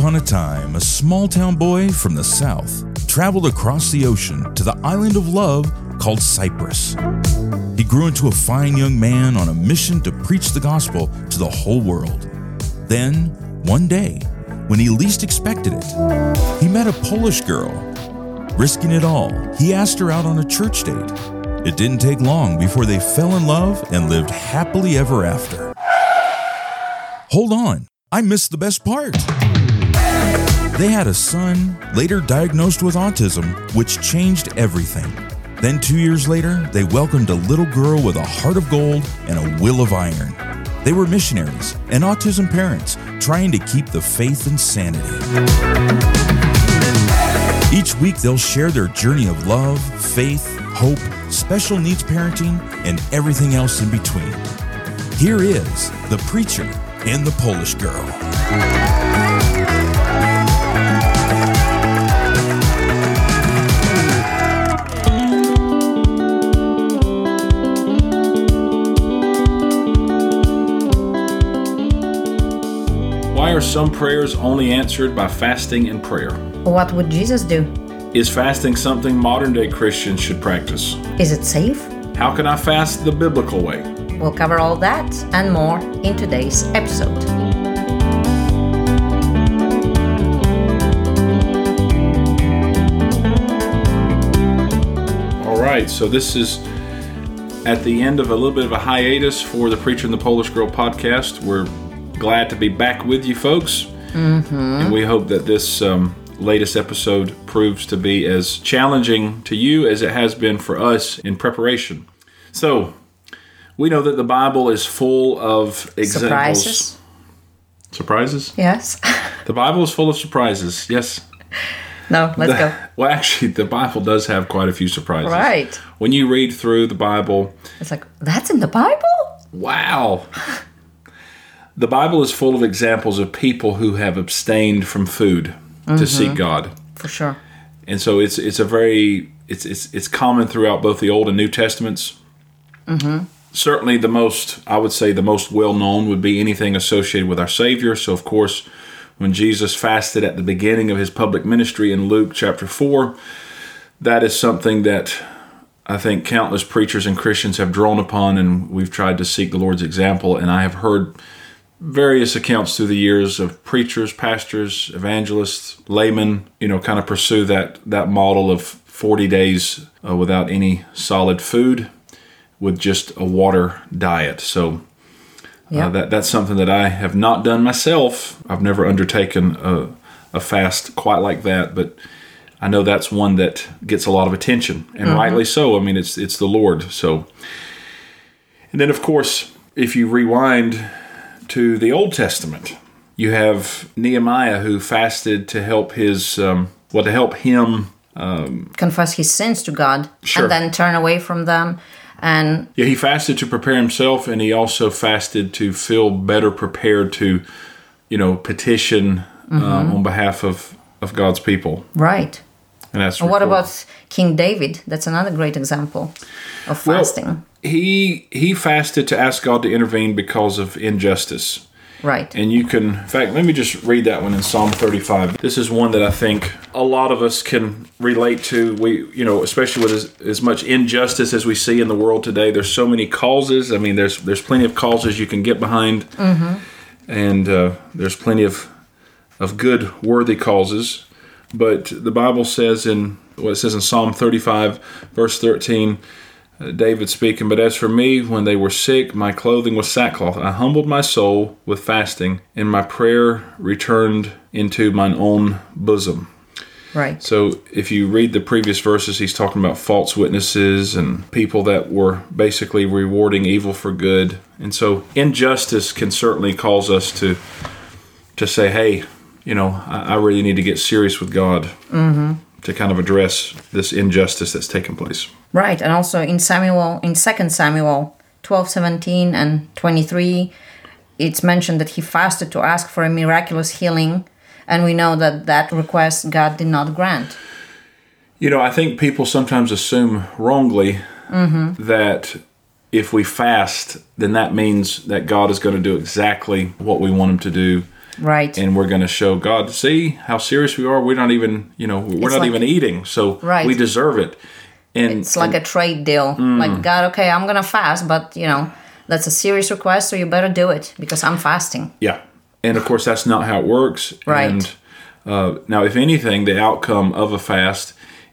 upon a time, a small town boy from the south traveled across the ocean to the island of love called Cyprus. He grew into a fine young man on a mission to preach the gospel to the whole world. Then, one day, when he least expected it, he met a Polish girl. Risking it all, he asked her out on a church date. It didn't take long before they fell in love and lived happily ever after. Hold on, I missed the best part. They had a son, later diagnosed with autism, which changed everything. Then, two years later, they welcomed a little girl with a heart of gold and a will of iron. They were missionaries and autism parents trying to keep the faith and sanity. Each week, they'll share their journey of love, faith, hope, special needs parenting, and everything else in between. Here is the preacher and the Polish girl. Why are some prayers only answered by fasting and prayer? What would Jesus do? Is fasting something modern day Christians should practice? Is it safe? How can I fast the biblical way? We'll cover all that and more in today's episode. All right, so this is at the end of a little bit of a hiatus for the Preacher and the Polish Girl podcast. We're glad to be back with you folks, and we hope that this um, latest episode proves to be as challenging to you as it has been for us in preparation. So, we know that the Bible is full of examples. Surprises? Surprises? Yes. The Bible is full of surprises. Yes. no, let's go. Well, actually, the Bible does have quite a few surprises. Right. When you read through the Bible, It's like, that's in the Bible? wow. The Bible is full of examples of people who have abstained from food to mm-hmm. seek God. For sure. And so it's it's a very it's it's it's common throughout both the Old and New Testaments. Mm-hmm. Certainly, the most I would say the most well known would be anything associated with our Savior. So, of course, when Jesus fasted at the beginning of his public ministry in Luke chapter four, that is something that I think countless preachers and Christians have drawn upon, and we've tried to seek the Lord's example. And I have heard various accounts through the years of preachers, pastors, evangelists, laymen, you know, kind of pursue that that model of 40 days uh, without any solid food, with just a water diet. So. Yeah. Uh, that that's something that I have not done myself. I've never undertaken a, a fast quite like that, but I know that's one that gets a lot of attention, and rightly so. I mean, it's it's the Lord. So, and then of course, if you rewind to the Old Testament, you have Nehemiah who fasted to help his um, well to help him. um, Confess his sins to God Sure. and then turn away from them. And Yeah, he fasted to prepare himself, and he also fasted to feel better prepared to, you know, petition um, on behalf of of God's people. right. And that's And what about King David? That's another great example of Well, fasting. he he fasted to ask God to intervene because of injustice. right. And you can, in fact, let me just read that one in Psalm 35. This is one that I think a lot of us can relate to. We, you know, especially with as, as much injustice as we see in the world today. There's so many causes. I mean, there's there's plenty of causes you can get behind, and uh, there's plenty of of good, worthy causes. But the Bible says in what it says in Psalm 35, verse 13. Uh, David speaking, but as for me, when they were sick, my clothing was sackcloth. I humbled my soul with fasting, and my prayer returned into mine own bosom. right. So, if you read the previous verses, he's talking about false witnesses and people that were basically rewarding evil for good. And so, injustice can certainly cause us to to say, "Hey, you know, I, I really need to get serious with God mm-hmm. to kind of address this injustice that's taken place." Right, and also in Samuel, in Second Samuel 12, 17 and 23, it's mentioned that he fasted to ask for a miraculous healing, and we know that that request God did not grant. You know, I think people sometimes assume wrongly mm-hmm. that if we fast, then that means that God is going to do exactly what we want Him to do. Right. and we're going to show God, see how serious we are. We're not even, you know, we're It's not like- even eating, so Right. we deserve it. And It's like a trade deal. Mm. Like God, okay, I'm gonna fast, but you know that's a serious request, so you better do it because I'm fasting. Yeah, and of course that's not how it works. Right. And uh, now, if anything, the outcome of a fast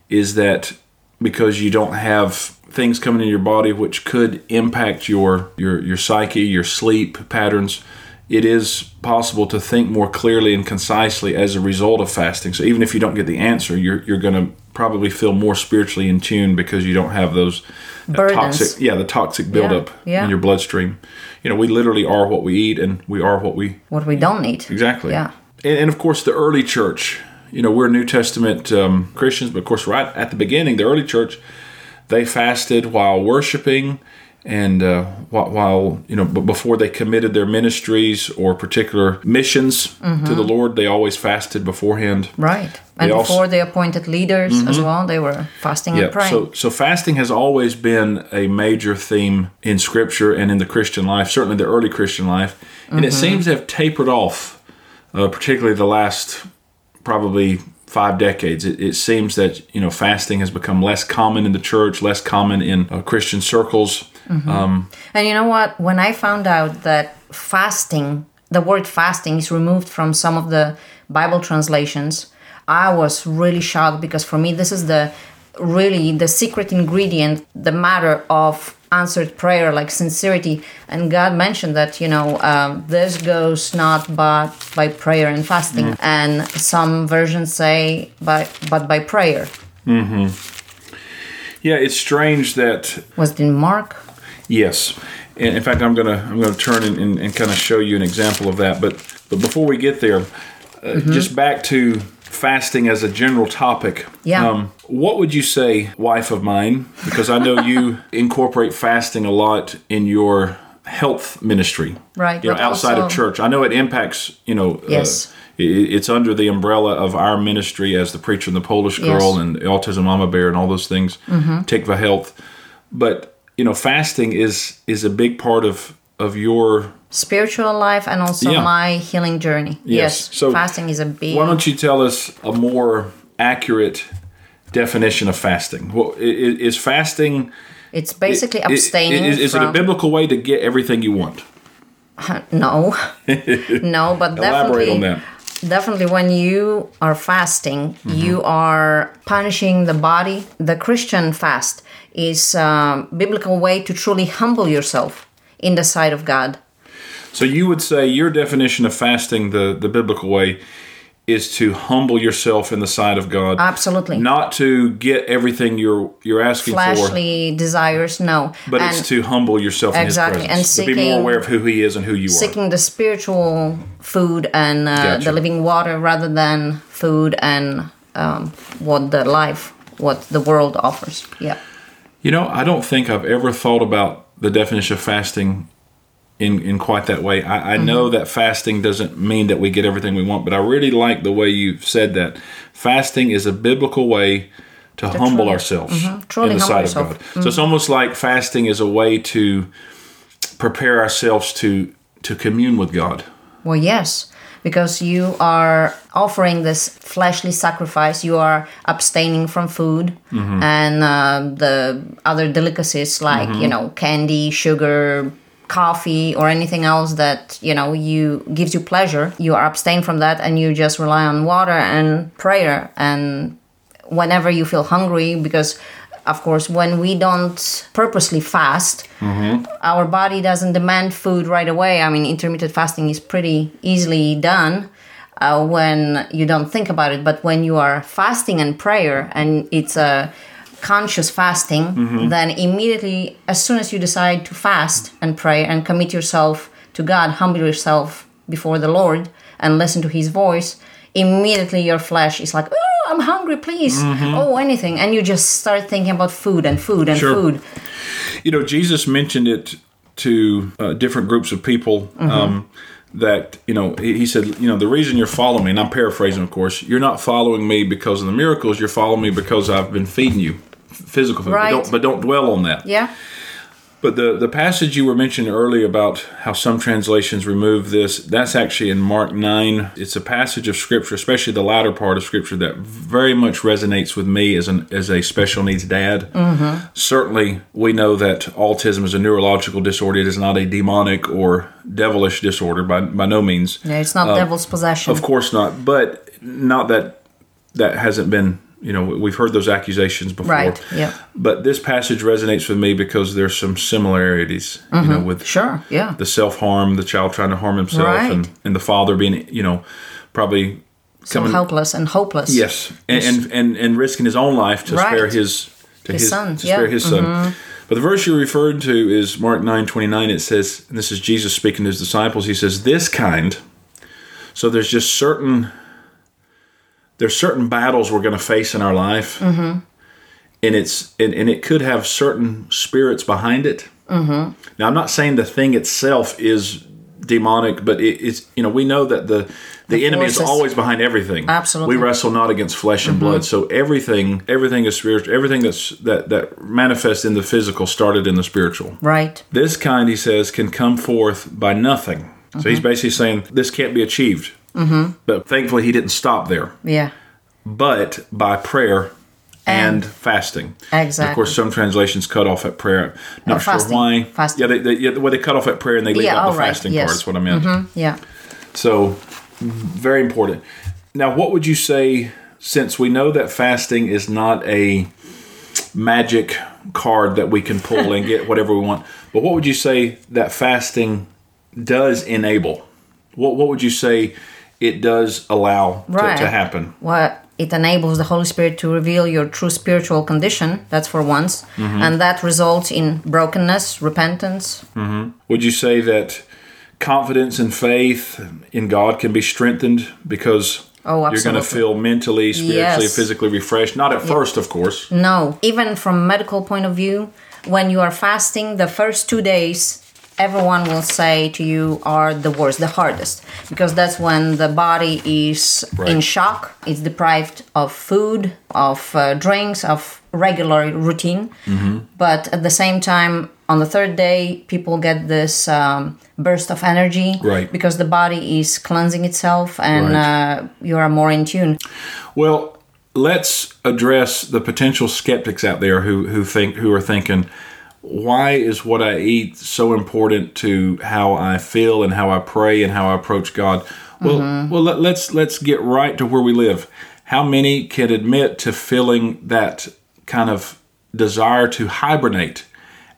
is that because you don't have things coming in your body which could impact your your your psyche, your sleep patterns. It is possible to think more clearly and concisely as a result of fasting. So even if you don't get the answer, you're you're going to probably feel more spiritually in tune because you don't have those toxic yeah the toxic buildup yeah. in your bloodstream. You know, we literally are what we eat, and we are what we What we don't eat. Exactly. Yeah. And, and of course, the early church. You know, we're New Testament um, Christians, but of course, right at the beginning, the early church, they fasted while worshiping, and uh, while, you know, before they committed their ministries or particular missions to the Lord, they always fasted beforehand. Right. And They also- before they appointed leaders as well, they were fasting Yeah. and praying. So, so fasting has always been a major theme in Scripture and in the Christian life, certainly the early Christian life, and it seems to have tapered off, uh, particularly the last probably five decades. It, it seems that you know fasting has become less common in the church, less common in uh, Christian circles. Um, And you know what? When I found out that fasting, the word fasting is removed from some of the Bible translations, I was really shocked because for me, this is the really the secret ingredient, the matter of answered prayer, like sincerity. And God mentioned that, you know, um, this goes not but by prayer and fasting. And some versions say, by, but by prayer. Mhm. yeah, it's strange that Was it in Mark? Yes, in fact, I'm gonna I'm gonna turn and, and, and kind of show you an example of that. But but before we get there, uh, just back to fasting as a general topic. Um, Yeah. what would you say, wife of mine? Because I know you incorporate fasting a lot in your health ministry, Right, You know, outside of church. I know it impacts. You know, Yes. Uh, it's under the umbrella of our ministry as the preacher and the Polish girl Yes. Mm-hmm. and autism mama bear and all those things. take the health, but you know, fasting is is a big part of of your. spiritual life and also Yeah. my healing journey. Yes. Yes. So fasting is a big Why don't you tell us a more accurate definition of fasting? Well, is fasting it's basically i- i- abstaining Is, is it a biblical way to get everything you want? no. no, but Elaborate definitely on that. definitely when you are fasting, Mm-hmm. you are punishing the body. The Christian fast is a biblical way to truly humble yourself in the sight of God. So you would say your definition of fasting, the the biblical way, is to humble yourself in the sight of God. Absolutely. Not to get everything you're you're asking for, Flashly desires, no. but and it's to humble yourself in Exactly, His and presence. to be more aware of who He is and who you are. seeking the spiritual food and uh, Gotcha. the living water rather than food and um, what the life, what the world offers. Yeah. You know, I don't think I've ever thought about the definition of fasting in, in quite that way. I, I Mm-hmm. know that fasting doesn't mean that we get everything we want, but I really like the way you've said that. Fasting is a biblical way to, humble truly- ourselves Truly in the sight of yourself. God. So it's almost like fasting is a way to prepare ourselves to to commune with God. Well, yes, because you are offering this fleshly sacrifice. You are abstaining from food and uh, the other delicacies like you know candy, sugar, coffee, or anything else that you know you gives you pleasure. You are abstain from that, and you just rely on water and prayer and whenever you feel hungry because of course when we don't purposely fast our body doesn't demand food right away. I mean intermittent fasting is pretty easily done uh, when you don't think about it but when you are fasting and prayer and it's a conscious fasting then immediately as soon as you decide to fast and pray and commit yourself to god humble yourself before the lord and listen to his voice immediately your flesh is like oh i'm hungry please oh anything and you just start thinking about food and food and Sure. food You know, Jesus mentioned it to uh, different groups of people. Mm-hmm. Um, that you know, he, said, you know, the reason you're following me, and I'm paraphrasing, of course, you're not following me because of the miracles. You're following me because I've been feeding you physical food. But, Right. don't, but don't dwell on that. yeah But the, the passage you were mentioning earlier about how some translations remove this, that's actually in Mark 9. It's a passage of Scripture, especially the latter part of Scripture, that very much resonates with me as, an, as a special needs dad. Mm-hmm. Certainly, we know that autism is a neurological disorder. It is not a demonic or devilish disorder by, by no means. Yeah, it's not uh, devil's possession. Of course not. But not that that hasn't been, you know, we've heard those accusations before. Right. Yeah. But this passage resonates with me because there's some similarities, you know, with Mm-hmm. Sure. Yeah. the self harm, the child trying to harm himself, Right. and, and the father being, you know, probably So coming, helpless and hopeless. yes, and, and and and risking his own life to Right. spare his to His son, to. Mm-hmm. spare his son. But the verse you're referring to is Mark nine twenty nine. It says, and this is Jesus speaking to his disciples. He says, "This kind." So there's just certain there's certain battles we're going to face in our life, Mm-hmm. and it's and, and it could have certain spirits behind it. Mm-hmm. Now, I'm not saying the thing itself is demonic, but it, it's you know we know that the the, The enemy is always behind everything. Absolutely. we wrestle not against flesh and blood. So everything everything is spiritual. Everything that's that that manifests in the physical started in the spiritual. Right. This kind, he says, can come forth by nothing. So he's basically saying this can't be achieved. Mm-hmm. But thankfully, he didn't stop there. Yeah. But by prayer and, And- fasting. Exactly. Of course, some translations cut off at prayer. Not sure fasting. why. Fasting. Yeah, they, they, yeah, well, they cut off at prayer and they leave Yeah, out the right, fasting yes. part. That's what I meant. Yeah. So, very important. Now, what would you say, since we know that fasting is not a magic card that we can pull and get whatever we want, but what would you say that fasting does enable? What, what would you say it does allow to, Right. to happen? What it enables the Holy Spirit to reveal your true spiritual condition. That's for once, Mm-hmm. and that results in brokenness, repentance. Would you say that confidence and faith in God can be strengthened because Oh, you're going to feel mentally, spiritually, Yes. physically refreshed? Not at first, of course. No, even from medical point of view, when you are fasting, the first two days, everyone will say to you are the worst, the hardest, because that's when the body is in shock. It's deprived of food, of uh, drinks, of regular routine. Mm-hmm. But at the same time, on the third day, people get this um, burst of energy Right. because the body is cleansing itself and Right. uh, you are more in tune. Well, let's address the potential skeptics out there who who think who are thinking, why is what I eat so important to how I feel and how I pray and how I approach God? Well, mm-hmm. well let, let's let's get right to where we live. How many can admit to feeling that kind of desire to hibernate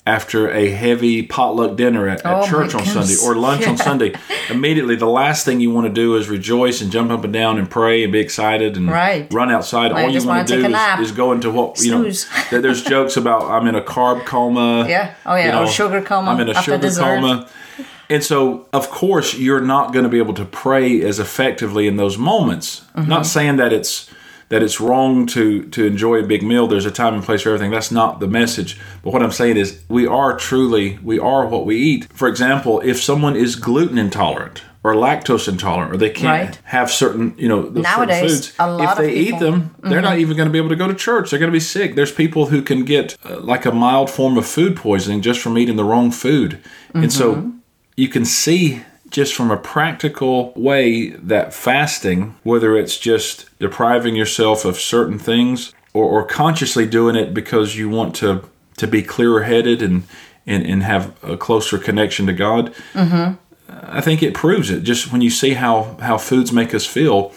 after a heavy potluck dinner at, at Oh, church on Sunday or lunch on Sunday? Immediately, the last thing you want to do is rejoice and jump up and down and pray and be excited and Right. run outside. I All you want wanna do is, is go into what you know. There's jokes about I'm in a carb coma. Yeah. Oh, yeah. Or sugar coma I'm in a sugar dessert. coma. And so, of course, you're not going to be able to pray as effectively in those moments. Mm-hmm. Not saying that it's that it's wrong to to enjoy a big meal. There's a time and place for everything. That's not the message. But what I'm saying is, we are truly we are what we eat. For example, if someone is gluten intolerant or lactose intolerant, or they can't Right. have certain you know Nowadays, foods, a lot if they eat them, they're not even going to be able to go to church. They're going to be sick. There's people who can get uh, like a mild form of food poisoning just from eating the wrong food. And so you can see just from a practical way that fasting, whether it's just depriving yourself of certain things or, or consciously doing it because you want to, to be clearer headed and, and, and have a closer connection to God, mm-hmm. I think it proves it. Just when you see how, how foods make us feel,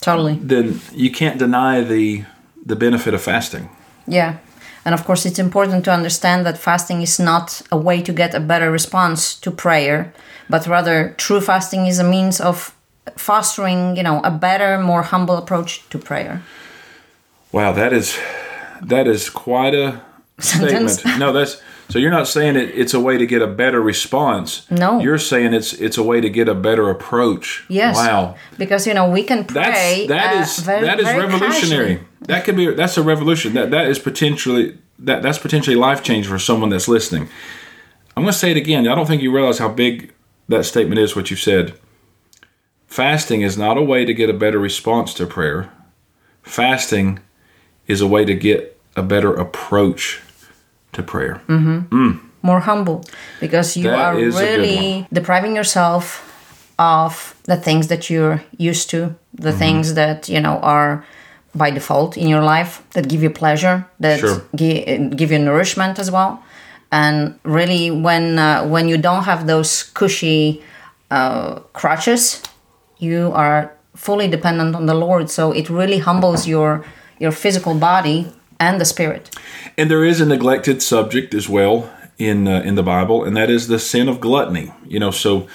Totally. then you can't deny the the benefit of fasting. Yeah. And of course, it's important to understand that fasting is not a way to get a better response to prayer, but rather, true fasting is a means of fostering, you know, a better, more humble approach to prayer. Wow, that is that is quite a Sentence. statement. No, that's so you're not saying it, it's a way to get a better response. No. you're saying it's it's a way to get a better approach. Yes. Wow, Because, you know, we can pray. that's that uh, is very- that is revolutionary. That could be that's a revolution. That that is potentially that that's potentially life changing for someone that's listening. I'm going to say it again. I don't think you realize how big that statement is. What you said. Fasting is not a way to get a better response to prayer. Fasting is a way to get a better approach to prayer. more humble because you That are is a good really depriving yourself of the things that you're used to, the Mm-hmm. things that you know are by default in your life that give you pleasure, that Sure. gi- give you nourishment as well. And really, when uh, when you don't have those cushy uh, crutches, you are fully dependent on the Lord. So it really humbles your your physical body and the spirit. And there is a neglected subject as well in uh, in the Bible, and that is the sin of gluttony. You know, so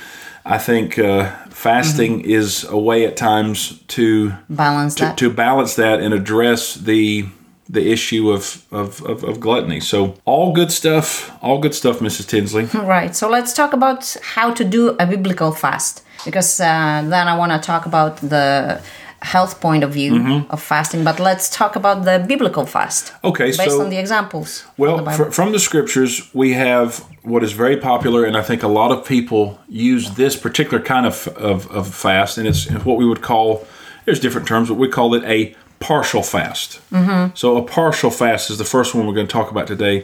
I think uh, fasting is a way at times to Balance to, that. to balance that and address the the issue of, of, of, of gluttony. So all good stuff, all good stuff, Mrs. Tinsley. Right. So let's talk about how to do a biblical fast because uh, then I want to talk about the health point of view Mm-hmm. of fasting. But let's talk about the biblical fast Okay, based so on the examples. Well, the fr- from the scriptures, we have what is very popular, and I think a lot of people use this particular kind of, of, of fast, and it's what we would call, there's different terms, but we call it a partial fast. Mm-hmm. So, a partial fast is the first one we're going to talk about today,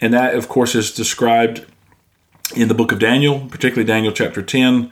and that, of course, is described in the book of Daniel, particularly Daniel chapter 10,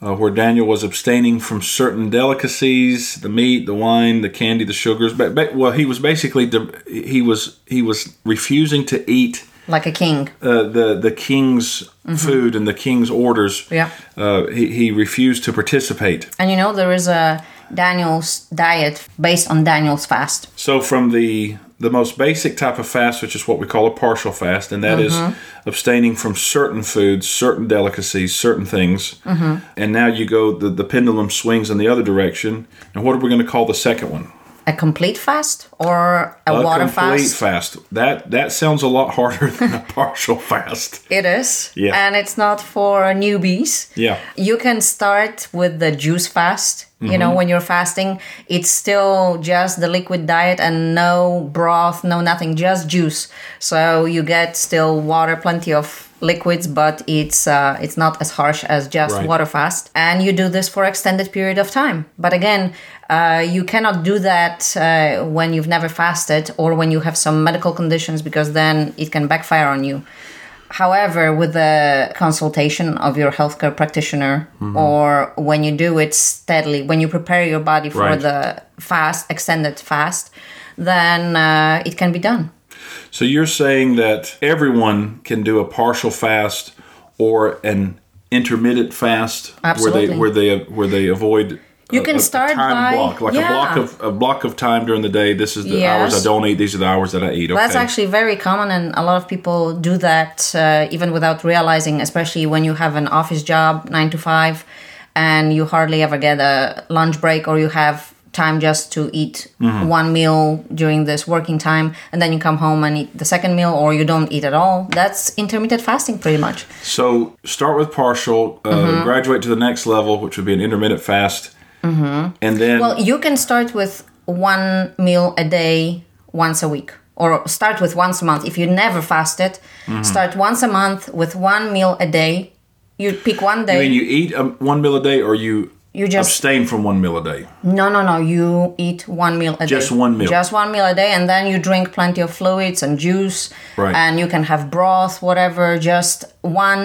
uh, where Daniel was abstaining from certain delicacies, the meat, the wine, the candy, the sugars. But, but well, he was basically he was he was refusing to eat like a king. uh, the the king's food and the king's orders. Yeah. Uh, he, he refused to participate. And you know, there is a Daniel's diet based on Daniel's fast. So from the the most basic type of fast, which is what we call a partial fast, and that is mm-hmm. abstaining from certain foods, certain delicacies, certain things. Mm-hmm. And now you go the, the pendulum swings in the other direction. And what are we going to call the second one? A complete fast or a, water complete fast? fast. That that sounds a lot harder than a partial fast. It is. Yeah. And it's not for newbies. Yeah. You can start with the juice fast. You Mm-hmm. know, when you're fasting, it's still just the liquid diet and no broth, no nothing, just juice. So you get still water, plenty of liquids, but it's uh, it's not as harsh as just Right. water fast. And you do this for extended period of time. But again, uh, you cannot do that uh, when you've never fasted or when you have some medical conditions because then it can backfire on you. However, with the consultation of your healthcare practitioner, Mm-hmm. or when you do it steadily, when you prepare your body for Right. the fast, extended fast, then uh, it can be done. So you're saying that everyone can do a partial fast or an intermittent fast Absolutely. where they where they where they avoid You a- can start by- block like a block of a block of time during the day this is the hours I don't eat these are the hours that I eat okay That's actually very common, and a lot of people do that uh, even without realizing, especially when you have an office job, nine to five, and you hardly ever get a lunch break or you have time just to eat Mm-hmm. one meal during this working time, and then you come home and eat the second meal, or you don't eat at all. That's intermittent fasting, pretty much. so start with partial uh, Mm-hmm. graduate to the next level which would be an intermittent fast and then Mm-hmm. Well, you can start with one meal a day once a week. Or start with once a month. If you never fasted, Mm-hmm. start once a month with one meal a day. You pick one I day. mean you eat um, one meal a day or you You just- abstain from one meal a day no, no, no. You eat one meal a day. Just one meal. Just one meal a day, and then you drink plenty of fluids and juice. Right. And you can have broth, whatever. Just one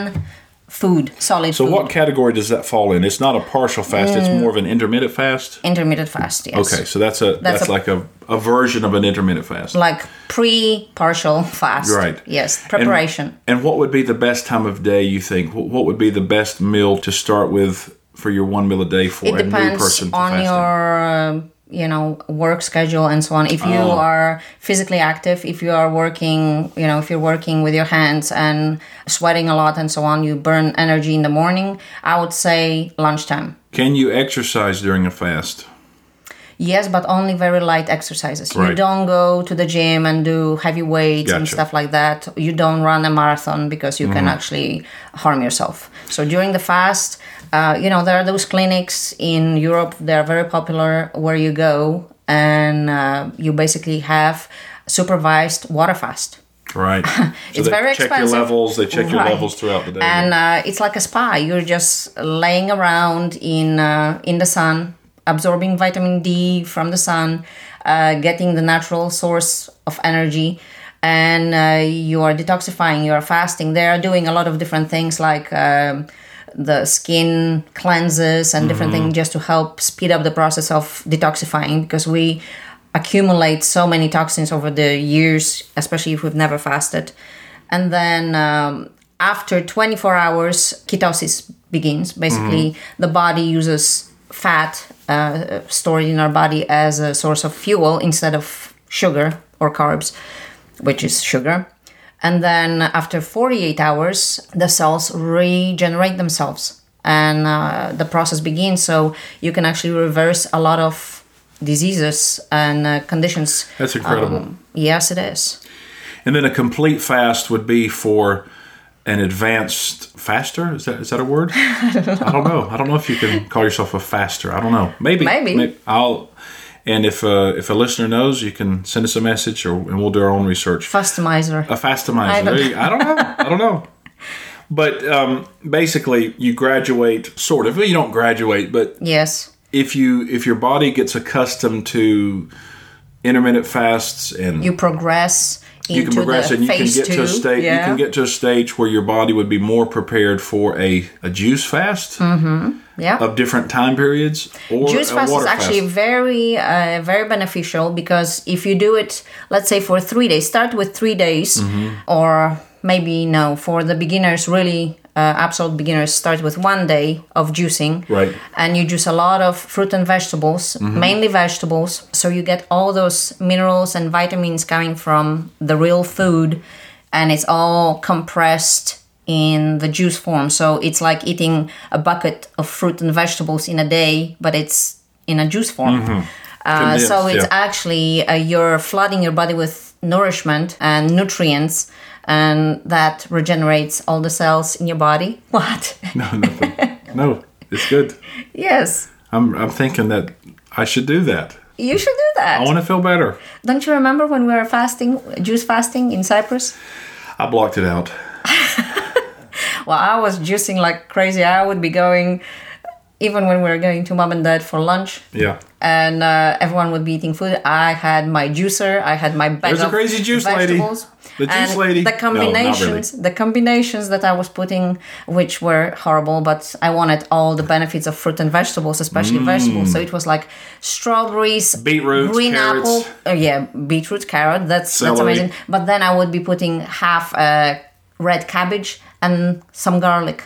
food, solid so food. what category does that fall in it's not a partial fast it's Mm. more of an intermittent fast Intermittent fast. Yes. Okay, so that's a that's, a- like a, a version of an intermittent fast. Like pre-partial fast. Right. Yes. Preparation. And, what would be the best time of day you think? What, would be the best meal to start with for your one meal a day for it a new person to on fasting? your uh, you know work schedule and so on. If you Oh. are physically active if you are working you know if you're working with your hands and sweating a lot and so on you burn energy in the morning i would say lunchtime. Can you exercise during a fast? yes but only very light exercises. You don't go to the gym and do heavy weights and stuff like that. You don't run a marathon because you Mm-hmm. can actually harm yourself. So during the fast uh, you know there are those clinics in europe they're very popular where you go and uh, you basically have supervised water fast Right. it's So they very check expensive. your levels. They check your Right. levels throughout the day. and uh, it's like a spa you're just laying around in uh, in the sun absorbing vitamin d from the sun uh, getting the natural source of energy and uh, you are detoxifying, you are fasting. They are doing a lot of different things like. Um, the skin cleanses and different things just to help speed up the process of detoxifying because we accumulate so many toxins over the years, especially if we've never fasted. And then um, after 24 hours, ketosis begins. Basically, the body uses fat uh, stored in our body as a source of fuel instead of sugar or carbs, which is sugar. And then after 48 hours, the cells regenerate themselves and uh, the process begins. So you can actually reverse a lot of diseases and uh, conditions. That's incredible. Um, yes, it is. And then a complete fast would be for an advanced faster. Is that is that a word? I don't know. I don't know if you can call yourself a faster. I don't know. Maybe. Maybe. I'll. And if uh, if a listener knows, you can send us a message, or and we'll do our own research. Fastomizer. A fastomizer. I don't- I don't know. I don't know. But um, basically, you graduate sort of. You don't graduate, but yes. if you if your body gets accustomed to intermittent fasts and You progress you can progress and you can get two. to a state yeah. you can get to a stage where your body would be more prepared for a, a juice fast yeah. of different time periods or Juice fast is actually fast. very, uh, very beneficial because if you do it, let's say for three days, start with three days, Mm-hmm. or maybe no, for the beginners, really uh, absolute beginners, start with one day of juicing. Right. And you juice a lot of fruit and vegetables, Mm-hmm. mainly vegetables, so you get all those minerals and vitamins coming from the real food, and it's all compressed in the juice form. So it's like eating a bucket of fruit and vegetables in a day, but it's in a juice form. Uh, so it's yeah. actually uh, you're flooding your body with nourishment and nutrients, and that regenerates all the cells in your body. What? no nothing no it's good yes, I'm, I'm thinking that i should do that you should do that. i want to feel better Don't you remember when we were fasting, juice fasting in Cyprus? i blocked it out Well, I was juicing like crazy. I would be going, even when we were going to mom and dad for lunch, yeah and uh, everyone would be eating food. I had my juicer. I had my bag There's a crazy juice lady. The juice and lady. The No, not really. combinations, the combinations that I was putting, which were horrible, but I wanted all the benefits of fruit and vegetables, especially vegetables. So it was like strawberries, Mm. Beetroots, green carrots. apple, uh, yeah, beetroot, carrot. That's that's amazing. But then I would be putting half uh, red cabbage and some garlic.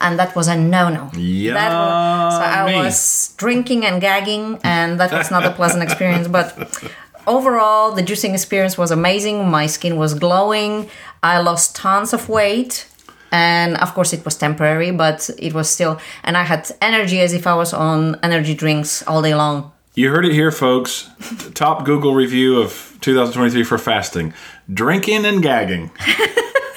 And that was a no-no. Yeah, so I was drinking and gagging, and that was not a pleasant experience. But overall, the juicing experience was amazing. My skin was glowing. I lost tons of weight. And of course, it was temporary, but it was still, and I had energy as if I was on energy drinks all day long. You heard it here, folks. Top Google review of 2023 for fasting: drinking and gagging.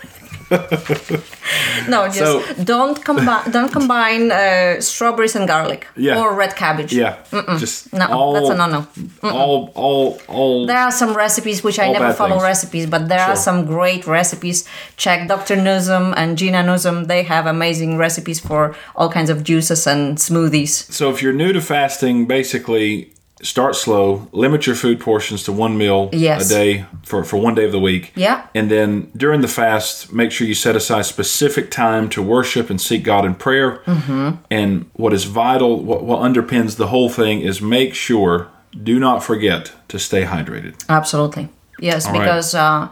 No, just So- don't combine don't combine uh, strawberries and garlic Yeah. or red cabbage. Yeah, just No, all, that's a no-no. All, all, all. There are some recipes which I never follow things. recipes, but there are some great recipes. Check Dr. Nuzum and Gina Nuzum. They have amazing recipes for all kinds of juices and smoothies. So if you're new to fasting, basically start slow, limit your food portions to one meal Yes. a day for, for one day of the week. Yeah. And then during the fast, make sure you set aside specific time to worship and seek God in prayer. Mm-hmm. And what is vital, what, what underpins the whole thing is make sure, do not forget to stay hydrated. Absolutely. Yes, All right. because uh,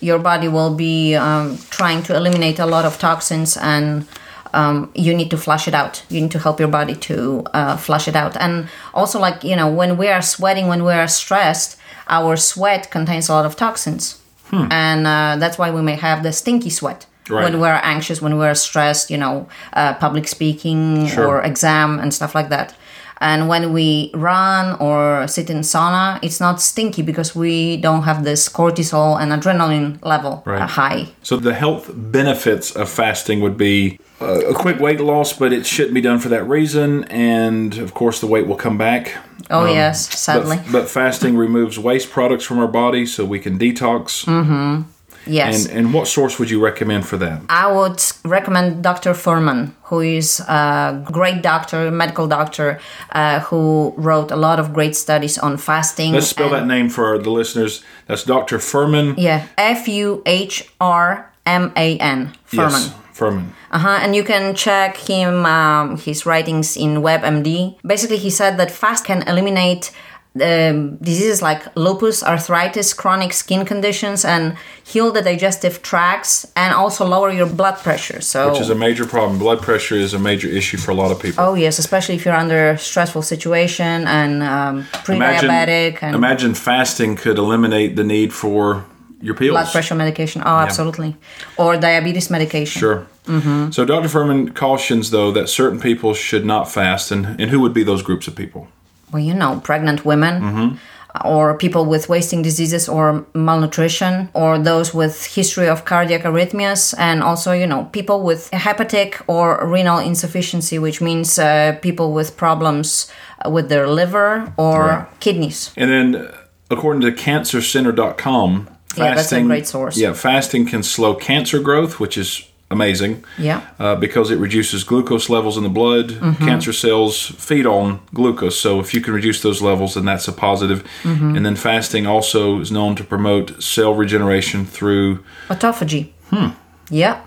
your body will be um, trying to eliminate a lot of toxins and um, you need to flush it out. You need to help your body to uh, flush it out. And also, like, you know, when we are sweating, when we are stressed, our sweat contains a lot of toxins. And uh, that's why we may have the stinky sweat. Right. When we're anxious, when we're stressed, you know, uh, public speaking Sure. or exam and stuff like that. And when we run or sit in sauna, it's not stinky because we don't have this cortisol and adrenaline level uh, Right. high. So the health benefits of fasting would be uh, a quick weight loss, but it shouldn't be done for that reason. And of course, the weight will come back. Oh yes, But, sadly. but fasting removes waste products from our body so we can detox. Mm-hmm. Yes. And and what source would you recommend for that? I would recommend Dr. Fuhrman, who is a great doctor, medical doctor, uh, who wrote a lot of great studies on fasting. Let's spell that name for the listeners. That's Dr. Fuhrman. Yeah, F U H R M A N. Fuhrman. Yes, Fuhrman. Uh-huh. And you can check him, um, his writings in WebMD. Basically, he said that fast can eliminate um, diseases like lupus, arthritis, chronic skin conditions, and heal the digestive tracts, and also lower your blood pressure. So, Which is a major problem. Blood pressure is a major issue for a lot of people. oh yes, especially if you're under a stressful situation and um, pre-diabetic and imagine fasting could eliminate the need for your pills. blood pressure medication. Oh, absolutely, or diabetes medication. Sure. Mm-hmm. So Dr. Fuhrman cautions, though, that certain people should not fast, and, and who would be those groups of people? Well, you know, pregnant women or people with wasting diseases or malnutrition or those with history of cardiac arrhythmias and also, you know, people with hepatic or renal insufficiency, which means uh, people with problems uh, with their liver or Right. kidneys. And then, uh, according to CancerCenter.com, Yeah, that's a great source. Yeah, fasting can slow cancer growth, which is amazing. Yeah. Uh, because it reduces glucose levels in the blood. Mm-hmm. Cancer cells feed on glucose, so if you can reduce those levels, then that's a positive. Mm-hmm. And then fasting also is known to promote cell regeneration through. Autophagy. Hmm. Yeah.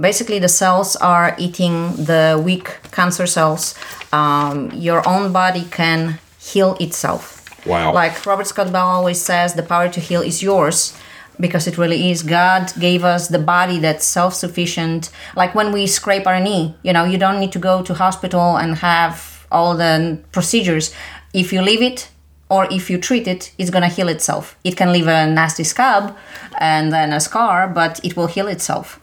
Basically, the cells are eating the weak cancer cells. Um, your own body can heal itself. Wow. Like Robert Scott Bell always says, the power to heal is yours because it really is. God gave us the body that's self sufficient. Like when we scrape our knee, you know, you don't need to go to hospital and have all the procedures. If you leave it, or if you treat it, it's gonna heal itself. It can leave a nasty scab and then a scar, but it will heal itself.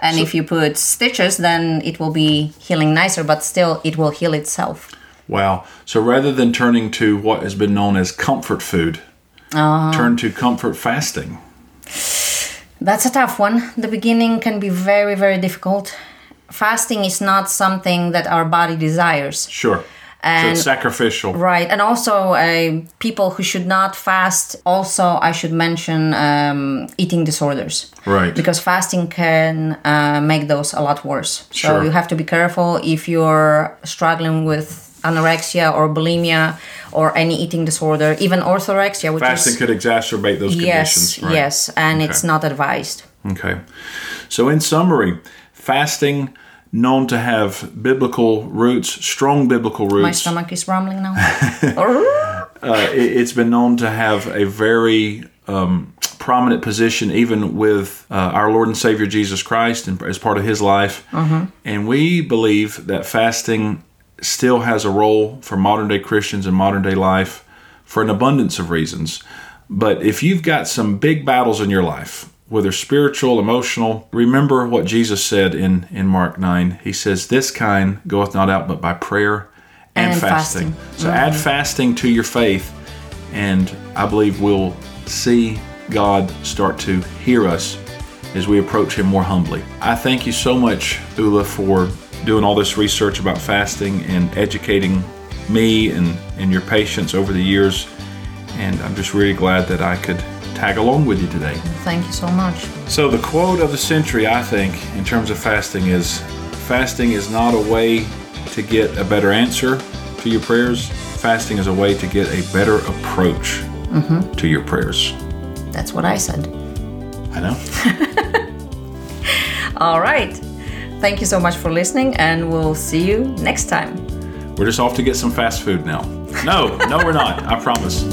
And if you put stitches, then it will be healing nicer, but still it will heal itself. Wow. So rather than turning to what has been known as comfort food, Uh-huh. turn to comfort fasting. That's a tough one. The beginning can be very, very difficult. Fasting is not something that our body desires. Sure. so And- it's sacrificial. Right, and also uh, people who should not fast. Also, I should mention um, eating disorders. Right. Because fasting can uh, make those a lot worse. So Sure. you have to be careful if you're struggling with anorexia or bulimia or any eating disorder, even orthorexia, which Fasting is could exacerbate those yes, conditions. Right? yes, and it's not advised. Okay. So, in summary, fasting known to have biblical roots, strong biblical roots. My stomach is rumbling now. uh, it, it's been known to have a very um, prominent position, even with uh, our Lord and Savior Jesus Christ, and as part of His life. And we believe that fasting still has a role for modern day Christians and modern day life for an abundance of reasons. But if you've got some big battles in your life, whether spiritual, emotional, remember what Jesus said in, in Mark 9. He says, This kind goeth not out but by prayer and, And fasting. fasting. So add mm-hmm. fasting to your faith, and I believe we'll see God start to hear us as we approach Him more humbly. I thank you so much, Ula, for doing all this research about fasting and educating me and, and your patients over the years. And I'm just really glad that I could tag along with you today. Thank you so much. So, the quote of the century, I think, in terms of fasting is fasting is not a way to get a better answer to your prayers. Fasting is a way to get a better approach mm-hmm. to your prayers. That's what I said. I know. All right. Thank you so much for listening, and we'll see you next time. We're just off to get some fast food now. No, no, we're not. I promise.